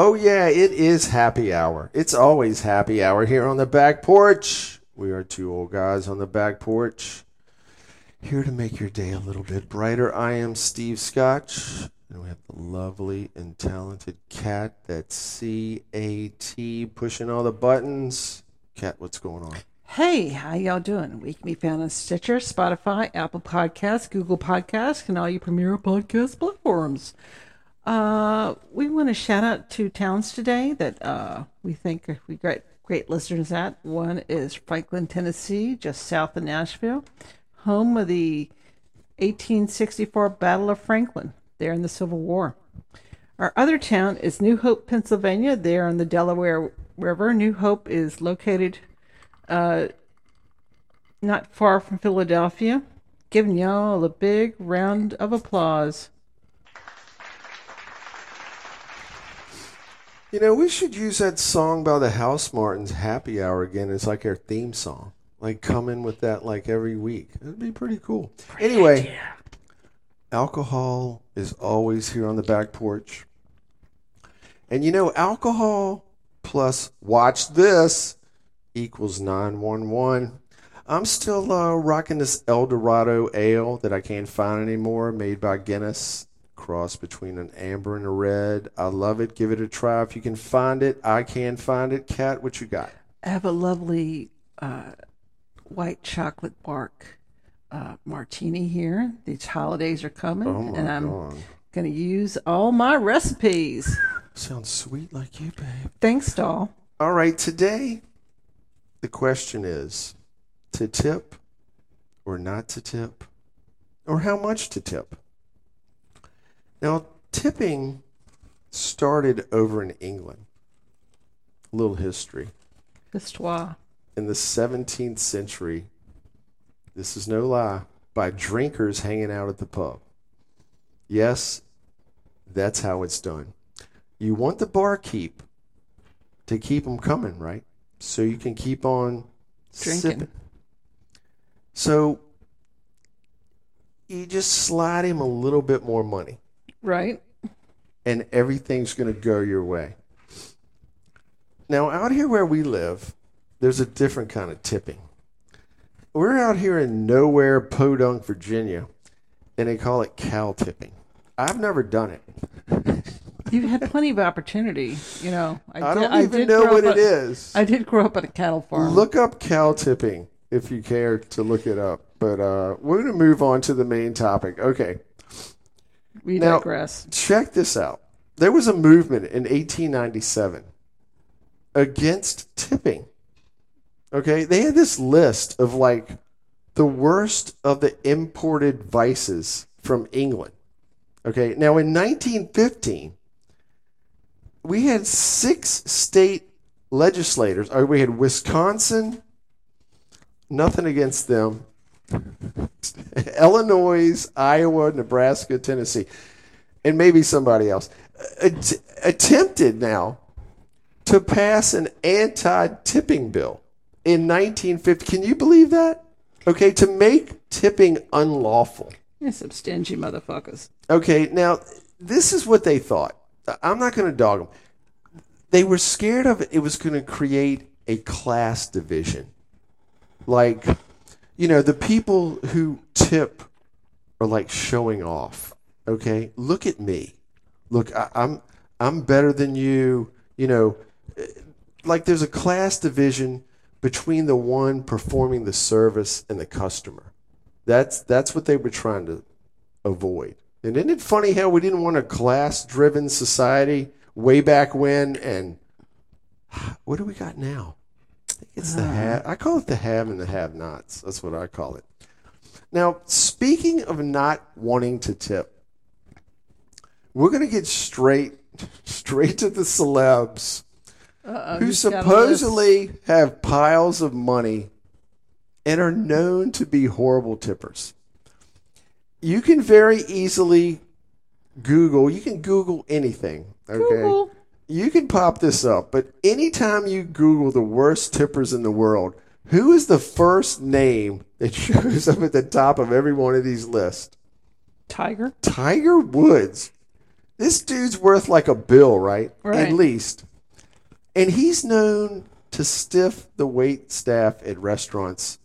Oh, yeah, it is happy hour. It's always happy hour here on the back porch. We are two old guys on the back porch here to make your day a little bit brighter. I am Steve Scotch, and we have the lovely and talented Cat. That's C A T, pushing all the buttons. Cat, what's going on? Hey, how y'all doing? We can be found on Stitcher, Spotify, Apple Podcasts, Google Podcasts, and all your premier podcast platforms. Uh, we want to shout out two towns today that uh, we think we great great listeners at. One is Franklin, Tennessee, just south of Nashville, home of the 1864 Battle of Franklin, there in the Civil War. Our other town is New Hope, Pennsylvania, there on the Delaware River. New Hope is located uh, not far from Philadelphia. Giving y'all a big round of applause. You know, we should use that song by the House Martins, Happy Hour, again. It's like our theme song. Like, come in with that like every week. It'd be pretty cool. anyway, alcohol is always here on the back porch. And you know, alcohol plus watch this equals 911. I'm still uh, rocking this El Dorado ale that I can't find anymore, made by Guinness. Cross between an amber and a red. I love it. Give it a try if you can find it. I can find it. Cat, what you got? I have a lovely uh, white chocolate bark uh, martini here. These holidays are coming, Oh and I'm God. going to use all my recipes. Sounds sweet like you, babe. Thanks, doll. All right, today the question is to tip or not to tip, or how much to tip. Now, tipping started over in England. A little history. Histoire. In the 17th century, this is no lie, by drinkers hanging out at the pub. Yes, that's how it's done. You want the barkeep to keep them coming, right? So you can keep on Drinking. sipping. So you just slide him a little bit more money, Right? and everything's going to go your way. Now, out here where we live, there's a different kind of tipping. We're out here in nowhere, Podunk, Virginia, and they call it cow tipping. I've never done it. You've had plenty of opportunity. You know, I did- don't even did know what it at- is. I did grow up at a cattle farm. Look up cow tipping if you care to look it up. But uh, we're going to move on to the main topic. Okay, we now- digress. check this out. There was a movement in 1897 against tipping. Okay, they had this list of like the worst of the imported vices from England. Okay, now in 1915, we had six state legislators. Or we had Wisconsin, nothing against them. Illinois, Iowa, Nebraska, Tennessee, and maybe somebody else uh, att- attempted now to pass an anti-tipping bill in 1950. Can you believe that? Okay, to make tipping unlawful. Yeah, some stingy motherfuckers. Okay, now this is what they thought. I'm not going to dog them. They were scared of it. It was going to create a class division. Like, you know, the people who tip are like showing off. Okay, look at me. Look, I, I'm I'm better than you. You know, like there's a class division between the one performing the service and the customer. That's that's what they were trying to avoid. And isn't it funny how we didn't want a class driven society way back when and what do we got now? I think it's the have uh-huh. I call it the have and the have nots. That's what I call it. Now, speaking of not wanting to tip, we're gonna get straight straight to the celebs Uh-oh, who who's got a list? supposedly have piles of money and are known to be horrible tippers. You can very easily Google, you can Google anything. Okay. Google. You can pop this up, but anytime you Google the worst tippers in the world, who is the first name that shows up at the top of every one of these lists? Tiger. Tiger Woods. This dude's worth like a bill, right? Right. At least. And he's known to stiff the wait staff at restaurants.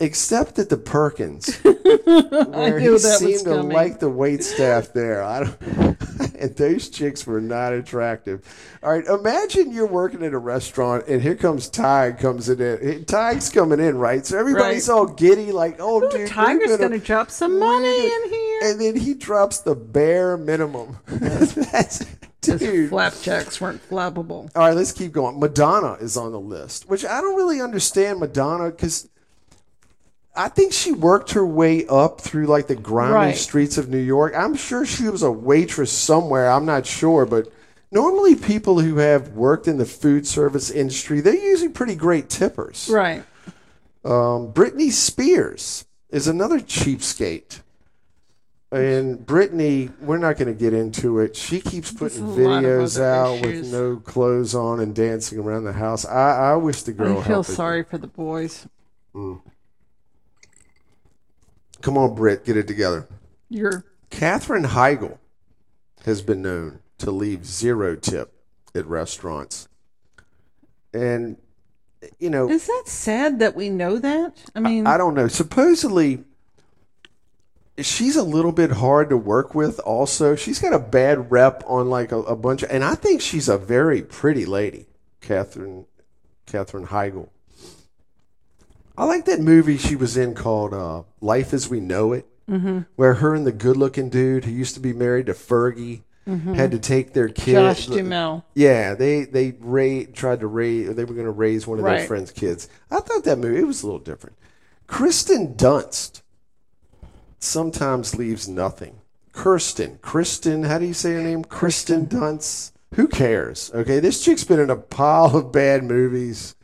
Except at the Perkins, where he seemed to like the wait staff there. I don't, and those chicks were not attractive. All right, imagine you're working at a restaurant and here comes Tig comes in. Tig's coming in, right? So everybody's Right. all giddy, like, "Oh, dude, Tiger's gonna- going to drop some money in here. and then he drops the bare minimum. That's, dude. flapjacks weren't flappable. All right, let's keep going. Madonna is on the list, which I don't really understand Madonna because I think she worked her way up through like the grimy Right. streets of New York. I'm sure she was a waitress somewhere. I'm not sure, but normally people who have worked in the food service industry, they're usually pretty great tippers. Right. Um, Britney Spears is another cheapskate. And Britney, we're not going to get into it. She keeps putting a lot of videos out issues. with no clothes on and dancing around the house. I, I wish the girl I feel helped it. sorry for the boys. Come on, Britt, get it together. You're Katherine Heigl has been known to leave zero tip at restaurants. And, you know, Is that sad that we know that? I mean, I don't know. Supposedly, she's a little bit hard to work with. Also, she's got a bad rep on like a, a bunch of, and I think she's a very pretty lady, Katherine Katherine Heigl. I like that movie she was in called uh, Life as We Know It, mm-hmm. where her and the good-looking dude who used to be married to Fergie had to take their kid. Josh Duhamel. Yeah, they they ra- tried to raise. They were going to raise one of their friends' kids. I thought that movie it was a little different. Kristen Dunst sometimes leaves nothing. Kirsten, Kristen, how do you say her name? Kristen Dunst. Who cares? Okay, this chick's been in a pile of bad movies.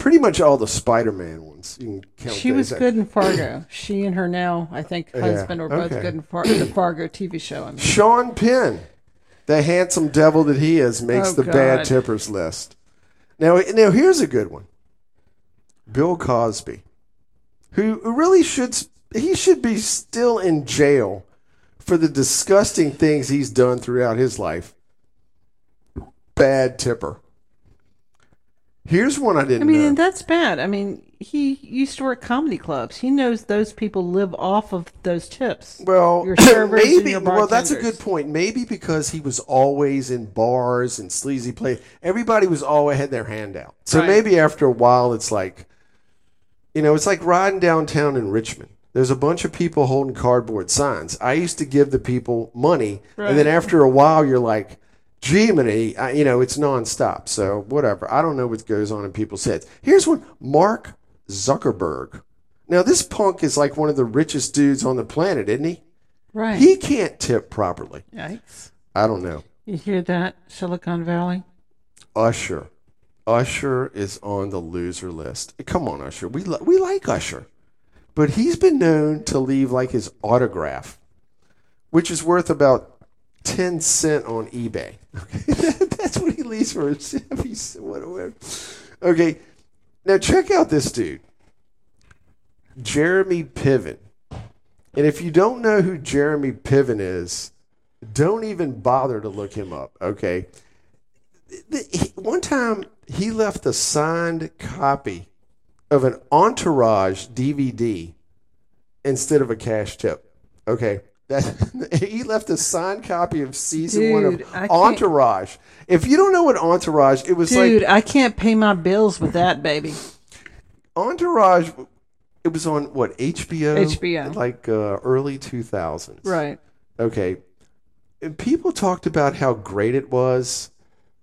Pretty much all the Spider-Man ones. You can count. She was those. good in Fargo. She and her now, I think, husband were both okay. good in Far- the Fargo TV show. I mean, Sean Penn, the handsome devil that he is, makes Oh, the bad tippers list. Now, now here's a good one. Bill Cosby, who really should he should be still in jail for the disgusting things he's done throughout his life. Bad tipper. Here's one I didn't I mean, know. and that's bad. I mean, he used to work comedy clubs. He knows those people live off of those tips. Well, your maybe. your well, that's a good point. Maybe because he was always in bars and sleazy places, everybody was always had their hand out. So Right. maybe after a while, it's like, you know, it's like riding downtown in Richmond. There's a bunch of people holding cardboard signs. I used to give the people money, and then after a while, you're like, Gemini, I, you know, it's nonstop. So whatever. I don't know what goes on in people's heads. Here's one: Mark Zuckerberg. Now this punk is like one of the richest dudes on the planet, isn't he? Right. He can't tip properly. Yikes. I don't know. You hear that, Silicon Valley? Usher. Usher is on the loser list. Come on, Usher. We li- we like Usher, but he's been known to leave like his autograph, which is worth about ten cent on eBay. Okay, that's what he leaves for his whatever. Okay, now check out this dude, Jeremy Piven. And if you don't know who Jeremy Piven is, don't even bother to look him up. Okay one time he left a signed copy of an Entourage DVD instead of a cash tip. Okay. That, he left a signed copy of season one Dude, of can't- Entourage. If you don't know what Entourage, it was like Dude, like I can't pay my bills with that, baby. Entourage. It was on what HBO? HBO. like uh, early two thousands. Right. Okay. And people talked about how great it was,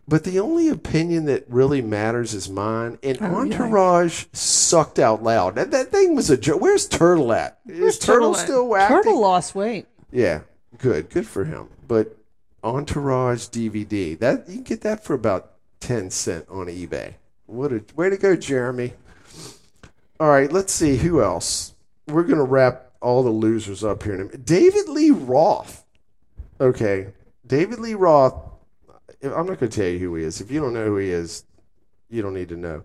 but the only opinion that really matters is mine. And Oh. Entourage sucked out loud. That, that thing was a joke. Where's Turtle at? is Turtle, still acting? Turtle lost weight. Yeah, good, good for him. But Entourage DVD that you can get that for about ten cent on eBay. What a way to go, Jeremy! All right, let's see who else. We're gonna wrap all the losers up here. David Lee Roth. Okay, David Lee Roth. I'm not gonna tell you who he is. If you don't know who he is, you don't need to know.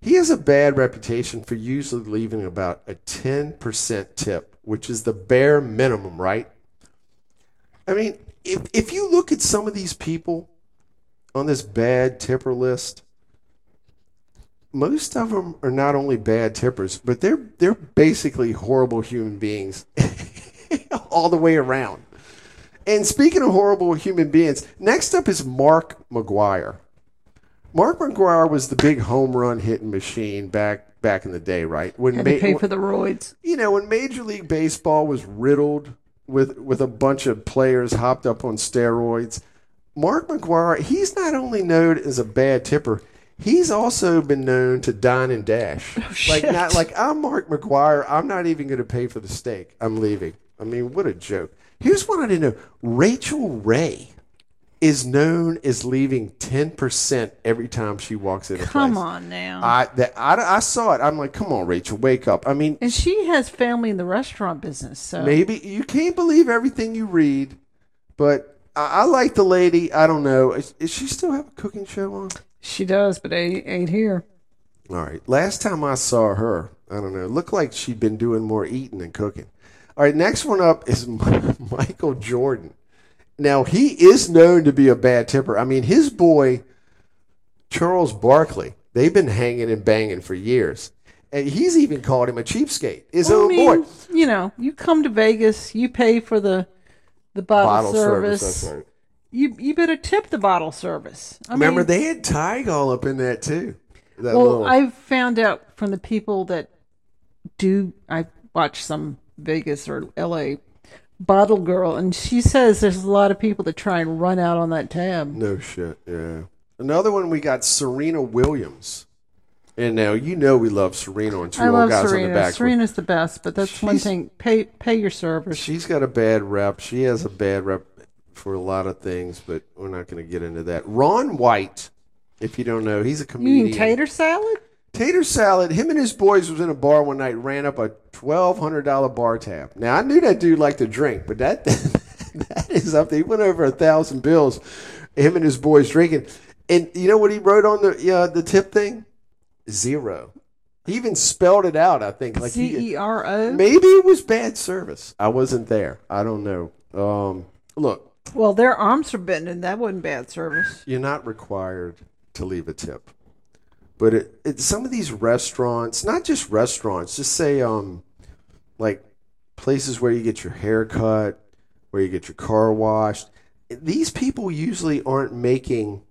He has a bad reputation for usually leaving about a 10% tip, which is the bare minimum, right? I mean, if if you look at some of these people on this bad tipper list, most of them are not only bad tippers, but they're they're basically horrible human beings all the way around. And speaking of horrible human beings, next up is Mark McGwire. Mark McGwire was the big home run hitting machine back back in the day, right? When Had to ma- pay for the roids. you know, when Major League Baseball was riddled with with a bunch of players hopped up on steroids, Mark McGwire, he's not only known as a bad tipper, he's also been known to dine and dash. Oh, like shit. not like I'm Mark McGwire, I'm not even going to pay for the steak. I'm leaving. I mean, what a joke. Here's what I didn't know. Rachael Ray is known as leaving 10% every time she walks in a Come place. on now. I, that, I, I saw it. I'm like, come on, Rachel, wake up. I mean, and she has family in the restaurant business, so Maybe you can't believe everything you read, but I, I like the lady. I don't know. Is, is she still have a cooking show on? she does, but ain't, ain't here. All right. Last time I saw her, I don't know. It looked like she'd been doing more eating than cooking. All right. Next one up is Michael Jordan. Now he is known to be a bad temper. I mean, his boy Charles Barkley. They've been hanging and banging for years, and he's even called him a cheapskate. His I own mean, boy. you know, you come to Vegas, you pay for the the bottle, Bottle service. service. That's right. You you better tip the bottle service. I Remember, mean, they had Tig all up in that too. That well, little, I've found out from the people that do. I watch some Vegas or L.A. bottle girl, and she says there's a lot of people that try and run out on that tab. no shit. Yeah. Another one we got Serena Williams. And now you know we love Serena on two I old guys on the Serena. back. Serena's the best, but that's one thing. Pay pay your servers. She's got a bad rep. She has a bad rep for a lot of things, but we're not going to get into that. Ron White, if you don't know, he's a comedian. You mean tater salad? Tater salad. Him and his boys was in a bar one night, ran up a twelve hundred dollar bar tab. Now I knew that dude liked to drink, but that that is up there. He went over a thousand bills. Him and his boys drinking, and you know what he wrote on the uh, the tip thing? Zero. He even spelled it out. I think like C E R O. maybe it was bad service. I wasn't there. I don't know. Um, look, Well, their arms are bending. That wasn't bad service. you're not required to leave a tip. But it, it, some of these restaurants, not just restaurants, just say um, like places where you get your hair cut, where you get your car washed. These people usually aren't making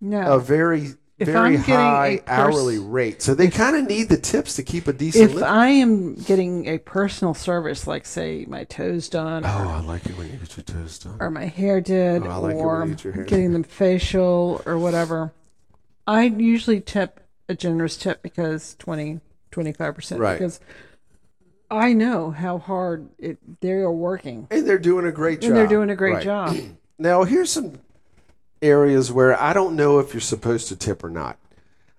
No. a very If very I'm high pers- hourly rate, so they kind of need the tips to keep a decent. if living. I am getting a personal service, like say my toes done, oh, I like it when you get your toes done. or my hair did, Oh, I like it when or you get your hair getting them facial or whatever, I usually tip a generous tip because 20, 25%. Right. Because I know how hard it, they are working. And they're doing a great job. And they're doing a great Right. job. Now, here's some areas where I don't know if you're supposed to tip or not.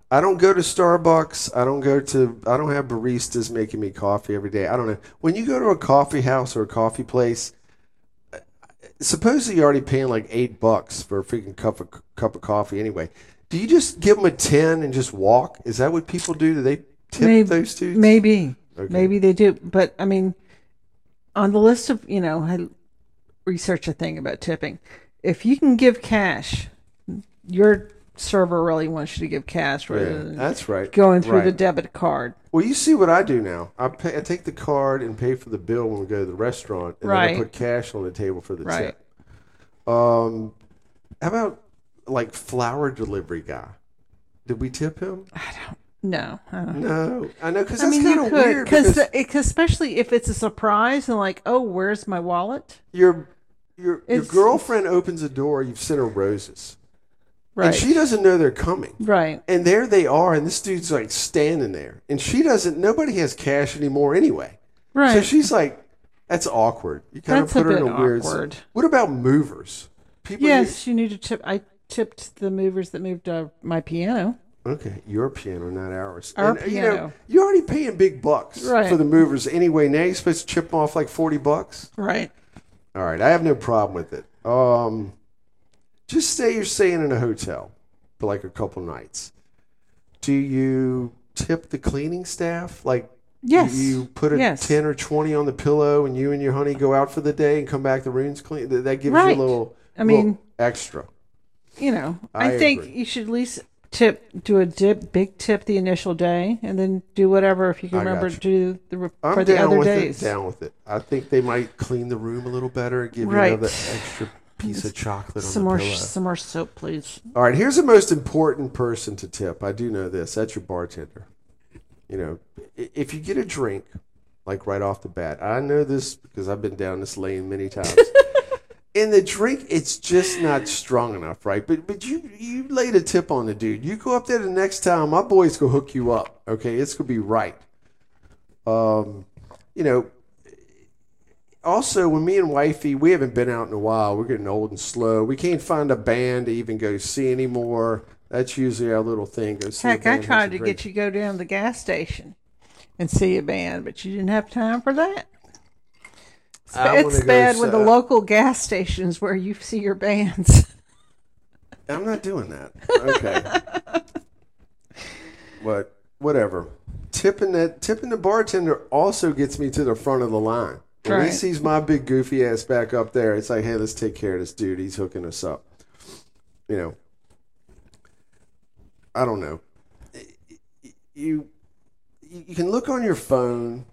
I don't go to Starbucks. I don't go to. I don't have baristas making me coffee every day. I don't know. When you go to a coffee house or a coffee place, uh, supposedly you're already paying like eight bucks for a freaking cup of cup of coffee anyway. Do you just give them a ten and just walk? Is that what people do? Do they tip Maybe- those two? Maybe. Okay. Maybe they do. But I mean, on the list of, you know, I researched a thing about tipping. If you can give cash, your server really wants you to give cash rather Yeah, than that's right. going through Right. the debit card. Well, you see what I do now. I pay, I take the card and pay for the bill when we go to the restaurant, and then I put cash on the table for the Right. tip. Um, how about like flower delivery guy? Did we tip him? No. I don't No, I know because I mean, kind you of could, weird because especially if it's a surprise and like, oh, where's my wallet? your your your girlfriend opens a door, you've sent her roses, Right. and she doesn't know they're coming. right. And there they are, and this dude's like standing there, and she doesn't. Nobody has cash anymore anyway. Right. So she's like, "That's awkward." You kind That's of put her in a weird. awkward. What about movers? People. yes, you need to tip. I tipped the movers that moved uh, my piano. okay, your piano, not ours. Our and, You know, piano. you're already paying big bucks Right. for the movers anyway. Now you're supposed to chip them off like forty bucks. Right. All right, I have no problem with it. Um, just say you're staying in a hotel for like a couple nights. Do you tip the cleaning staff? Like Yes. You, put a Yes. 10 or 20 on the pillow and you and your honey go out for the day and come back, the room's clean. That, gives Right. you a little, I little mean- extra. You know, I I, think agree. you should at least tip, do a dip, big tip the initial day, and then do whatever if you can I remember you. to do the I'm for the other days. it. Down with it. I think they might clean the room a little better and give Right. you another extra piece of chocolate Some more, pillow. some more soap, please. All right, here's the most important person to tip. I do know this. That's your bartender. You know, if you get a drink, like right off the bat, I know this because I've been down this lane many times. In the drink, it's just not strong enough, right? But but you you laid a tip on the dude. You go up there the next time, my boys go hook you up. Okay, it's gonna be right. Um, you know, also when me and wifey we haven't been out in a while we're getting old and slow we can't find a band to even go see anymore that's usually our little thing go see Heck, I tried to get you to go down to the gas station and see a band, but you didn't have time for that. It's, I it's go bad with the local gas stations where you see your bands. i'm not doing that. Okay. But whatever. Tipping that tipping the bartender also gets me to the front of the line. When he sees my big goofy ass back up there it's like hey let's take care of this dude. He's hooking us up. You know. I don't know. You you can look on your phone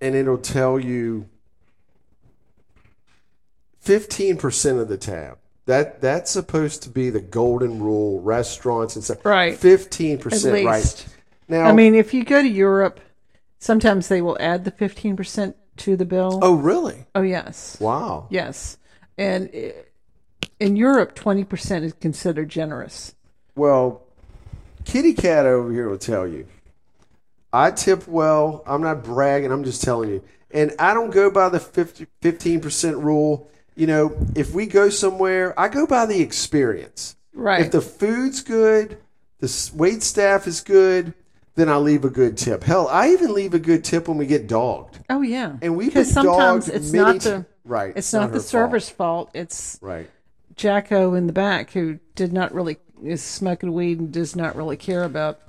and it'll tell you 15% of the tab that that's supposed to be the golden rule restaurants and stuff Right. 15% right now I mean, if you go to Europe, sometimes they will add the 15% to the bill. oh really Oh, yes. wow Yes. And eh, in Europe, 20% is considered generous. Well, Kitty Cat over here will tell you. I tip well. I'm not bragging. I'm just telling you. And I don't go by the 50, 15% rule. You know, if we go somewhere, I go by the experience. Right. If the food's good, the wait staff is good, then I leave a good tip. Hell, I even leave a good tip when we get dogged. oh, yeah. And we've been sometimes dogged it's many not the. right. It's not, her the fault. server's fault. It's Right. Jacko in the back who did not really is smoking weed and does not really care about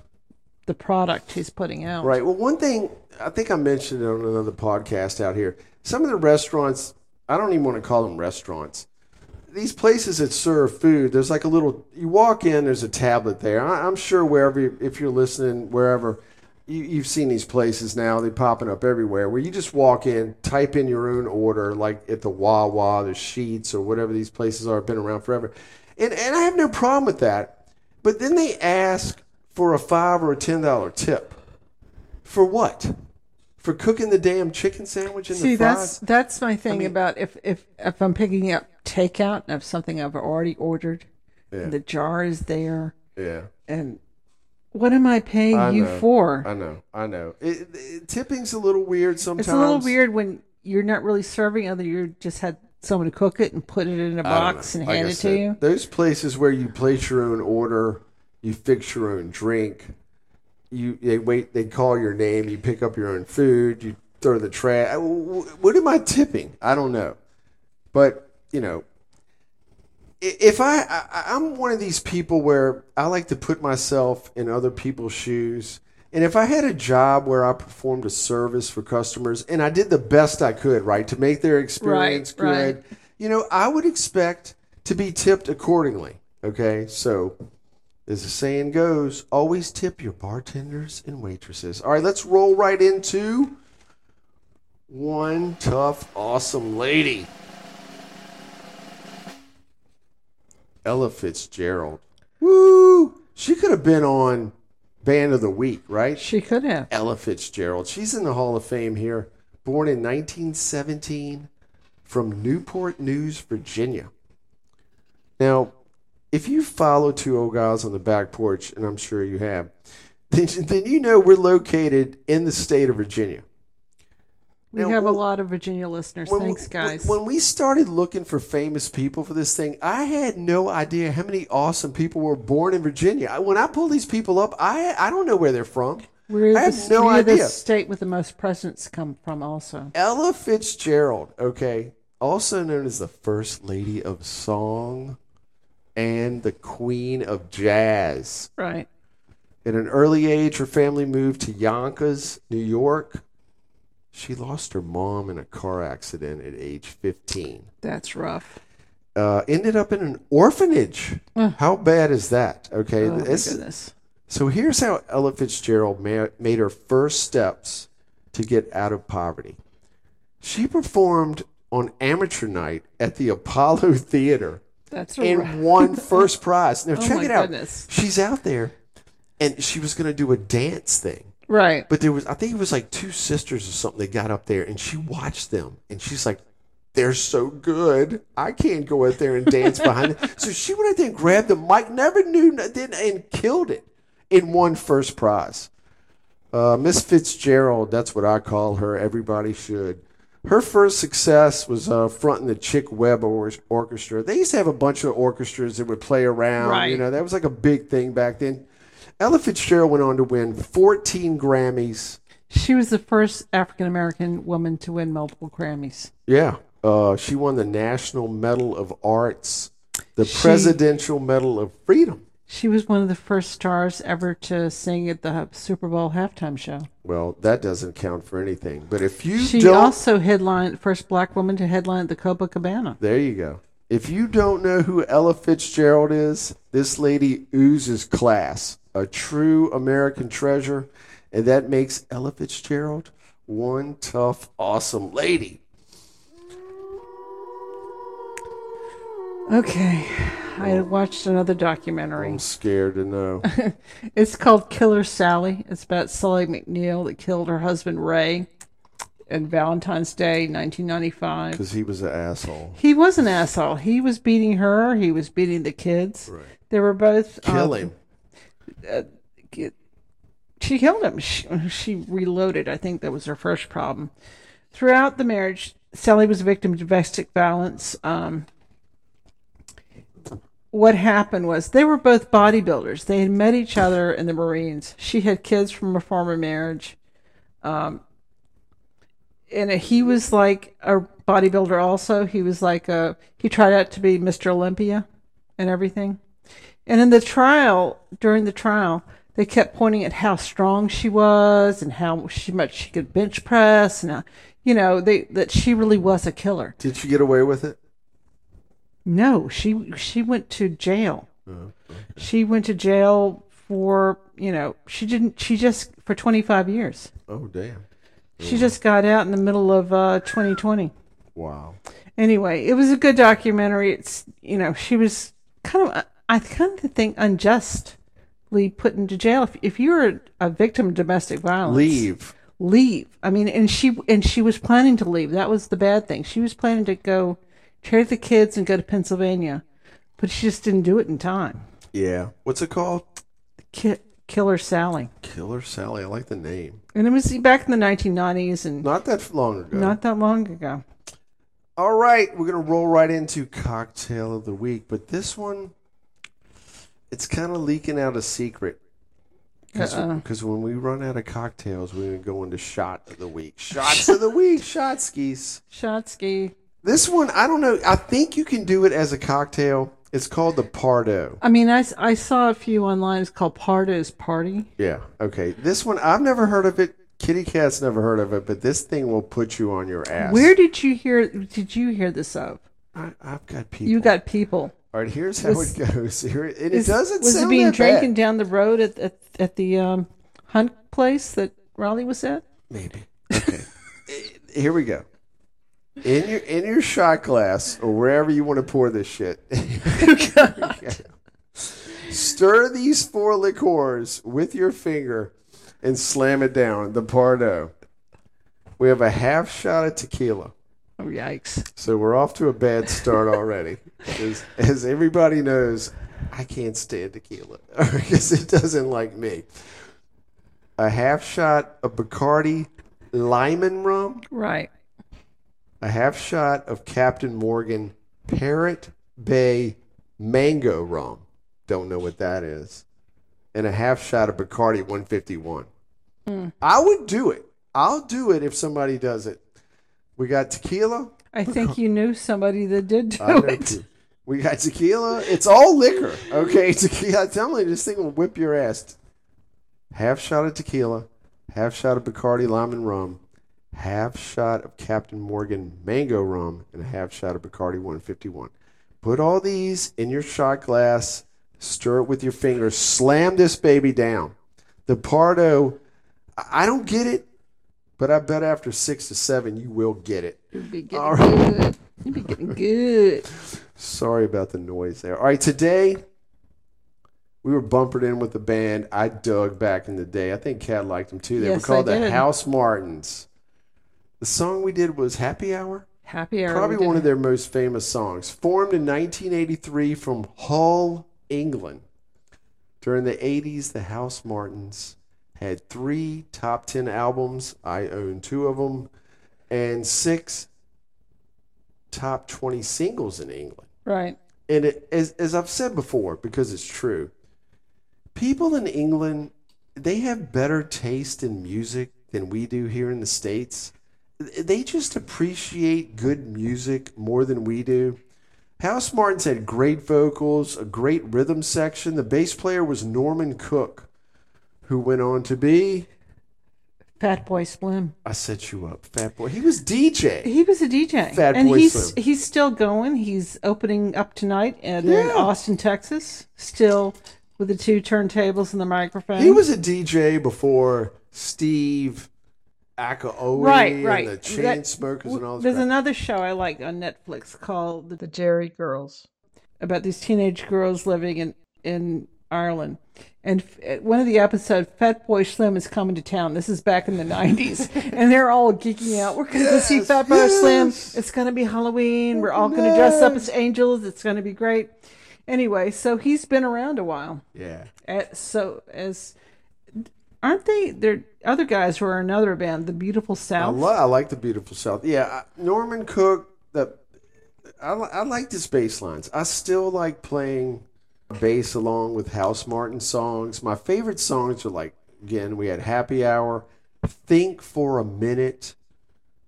the product he's putting out. Right. Well, one thing I think I mentioned on another podcast out here. Some of the restaurants, I don't even want to call them restaurants. These places that serve food, there's like a little. You walk in, there's a tablet there. I, I'm sure wherever, you, if you're listening, wherever, you, you've seen these places now. They're popping up everywhere. Where you just walk in, type in your own order, like at the Wawa, the Sheetz, or whatever these places are. Been around forever, and and I have no problem with that. But then they ask for a five or a ten dollar tip. For what? For cooking the damn chicken sandwich in See, the that's fries? that's my thing mean- about if if if I'm picking up takeout of something I've already ordered, Yeah. and the jar is there, Yeah, and what am I paying I you know. for? I know, I know. It, it, tipping's a little weird sometimes. It's a little weird when you're not really serving, other you just had someone to cook it and put it in a box and Like hand I it said, to you. Those places where you place your own order, you fix your own drink, you they wait, they call your name, you pick up your own food, you throw the trash. What am I tipping? I don't know, but you know. If I, I, I'm one of these people where I like to put myself in other people's shoes, and if I had a job where I performed a service for customers and I did the best I could, right, to make their experience Right, right. good, you know, I would expect to be tipped accordingly. Okay, so as the saying goes, always tip your bartenders and waitresses. All right, let's roll right into one tough, awesome lady. Ella Fitzgerald. Woo! She could have been on Band of the Week, right? She could have. Ella Fitzgerald. She's in the Hall of Fame here. Born in 1917 from Newport News, Virginia. Now, if you follow two old guys on the back porch, and I'm sure you have, then, then you know we're located in the state of Virginia. We Now, have a lot of Virginia listeners. when- Thanks, guys. When, when we started looking for famous people for this thing, I had no idea how many awesome people were born in Virginia. I- When I pull these people up, I I don't know where they're from. we're I the, have no we're idea. the state with the most presidents come from, also. Ella Fitzgerald, okay, also known as the First Lady of Song and the Queen of Jazz. Right. At an early age, her family moved to Yonkers, New York. She lost her mom in a car accident at age 15. That's rough. Uh, ended up in an orphanage. How bad is that? Okay. Oh, my this- goodness. so here's how Ella Fitzgerald ma- made her first steps to get out of poverty. She performed on amateur night at the Apollo Theater That's and won first prize. Now Oh check it out. goodness. She's out there, and she was going to do a dance thing. Right. But there was, I think it was like two sisters or something that got up there, and she watched them, and she's like, "They're so good. I can't go out there and dance behind them." So she went out there and grabbed the mic, never knew, nothing, and killed it, and won first prize. Uh, Miss Fitzgerald, that's what I call her. Everybody should. Her first success was uh, fronting the Chick Webb or- Orchestra. They used to have a bunch of orchestras that would play around. Right. You know, that was like a big thing back then. Ella Fitzgerald went on to win 14 Grammys. She was the first African American woman to win multiple Grammys. Yeah. Uh, she won the National Medal of Arts, the She- Presidential Medal of Freedom. She was one of the first stars ever to sing at the Super Bowl halftime show. Well, that doesn't count for anything. But if you She don't, also headlined first black woman to headline the Copacabana. there you go. If you don't know who Ella Fitzgerald is, this lady oozes class, a true American treasure, and that makes Ella Fitzgerald one tough, awesome lady. Okay, I watched another documentary. I'm scared to know It's called Killer Sally. It's about Sally McNeil that killed her husband Ray on Valentine's Day, 1995. because he was an asshole. He was an asshole. He was beating her. He was beating the kids. Right. They were both Kill uh, him. she killed him. She, she reloaded. I think that was her first problem. Throughout the marriage, Sally was a victim of domestic violence. Um, what happened was they were both bodybuilders. They had met each other in the Marines. She had kids from a former marriage. Um, and he was like a bodybuilder also. He was like a, he tried out to be Mr. Olympia and everything. And in the trial, during the trial, they kept pointing at how strong she was and how she much she could bench press and you know, they that she really was a killer. Did she get away with it? No, she she went to jail. She went to jail for, you know, she didn't she just for 25 years. Oh, damn. She just got out in the middle of uh 2020. Wow. Anyway, it was a good documentary. It's you know she was kind of I kind of think unjustly put into jail. If, if you're a, a victim of domestic violence, Leave. leave. I mean, and she and she was planning to leave. That was the bad thing. She was planning to go carry the kids and go to Pennsylvania, but she just didn't do it in time. Yeah. What's it called? Ki- Killer Sally, Killer Sally. I like the name. and it was back in the 1990s and Not that long ago. not that long ago. All right, we're gonna roll right into cocktail of the week, but this one, it's kind of leaking out a secret. Because Uh-uh. when we run out of cocktails, we're gonna go into shot of the week. Shots of the week. Shot skis. Shotsky. This one, I don't know. I think you can do it as a cocktail. It's called the Pardo. I mean, I, I saw a few online. It's called Pardo's Party. Yeah. Okay. This one, I've never heard of it. Kitty Cat's never heard of it, but this thing will put you on your ass. Where did you hear? Did you hear this of? I, I've got people. You got people. All right. Here's how Was- it goes. Here, and it Is- doesn't was it being drinking bad. down the road at at, at the um, hunt place that Raleigh was at? Maybe. Okay. Here we go. In your in your shot glass or wherever you want to pour this shit. Stir these four liqueurs with your finger and slam it down. The Pardo. We have a half shot of tequila. Oh yikes! So we're off to a bad start already. as, as everybody knows, I can't stand tequila because it doesn't like me. A half shot of Bacardi Limón rum, Right. A half shot of Captain Morgan Parrot Bay Mango rum. Don't know what that is. And a half shot of Bacardi 151. Hmm. I would do it. I'll do it if somebody does it. We got tequila. I think you knew somebody that did do it. too. We got tequila. It's all liquor. Okay, tequila. I'm telling you, this thing will whip your ass. half shot of tequila, half shot of Bacardi Limón rum, half shot of Captain Morgan mango rum, and a half shot of Bacardi 151. Put all these in your shot glass, stir it with your fingers, slam this baby down. The Pardo, I don't get it, but I bet after six to seven you will get it. You'd be getting All right. good. You'll be getting good. Sorry about the noise there. All right, today we were bumpered in with the band I dug back in the day. I think Kat liked them too. They Yes, were called the. House Martins. The song we did was Happy Hour. Happy hour. Probably one of their most famous songs. Formed in 1983 from Hull, England. During the 80s, the House Martins had three top 10 albums. I own two of them. And six top 20 singles in England. Right. And it, as, as I've said before, because it's true, people in England, they have better taste in music than we do here in the States. They just appreciate good music more than we do. House Martins had great vocals, a great rhythm section. The bass player was Norman Cook, who went on to be, Fat Boy Slim. I set you up, Fat Boy. He was DJ. He was a DJ. Fat and Boy he's Slim. he's still going. He's opening up tonight and in uh, Austin, Texas. Still with the two turntables and the microphone. He was a DJ before Steve Aoki right, right. and the That- Chainsmokers and all this There's crap. another show I like on Netflix called The Derry Girls about these teenage girls living in in Ireland. And one of the episodes, Fat Boy Slim is coming to town. This is back in the 90s. and they're all geeking out. We're going to go see Fat Boy yes. Slim. It's going to be Halloween. We're all going to dress up as angels. It's going to be great. Anyway, so he's been around a while. Yeah. Uh, so as aren't they? There other guys who are another band, the Beautiful I, South. lo- I like the Beautiful South. Yeah, I, Norman Cook. The I, li- I like his bass lines. I still like playing bass along with House Martin songs. My favorite songs are like again we had Happy Hour, Think for a Minute.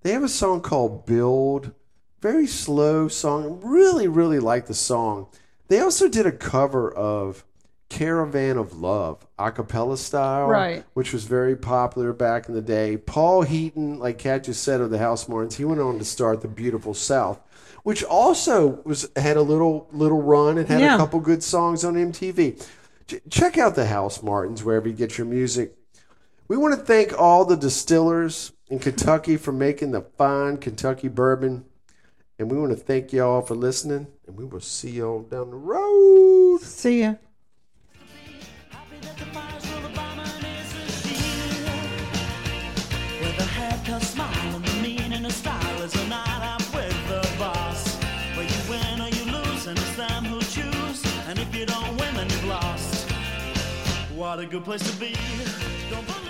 They have a song called Build, very slow song. Really, really like the song. They also did a cover of Caravan of Love, a cappella style, Right. which was very popular back in the day. Paul Heaton, like Kat just said of the House Martins, he went on to start the Beautiful South, which also was had a little little run and had Yeah. a couple good songs on MTV. Ch- check out the House Martins wherever you get your music. We want to thank all the distillers in Kentucky for making the fine Kentucky bourbon. And we want to thank y'all for listening. And we will see y'all down the road. See ya. What a good place to be.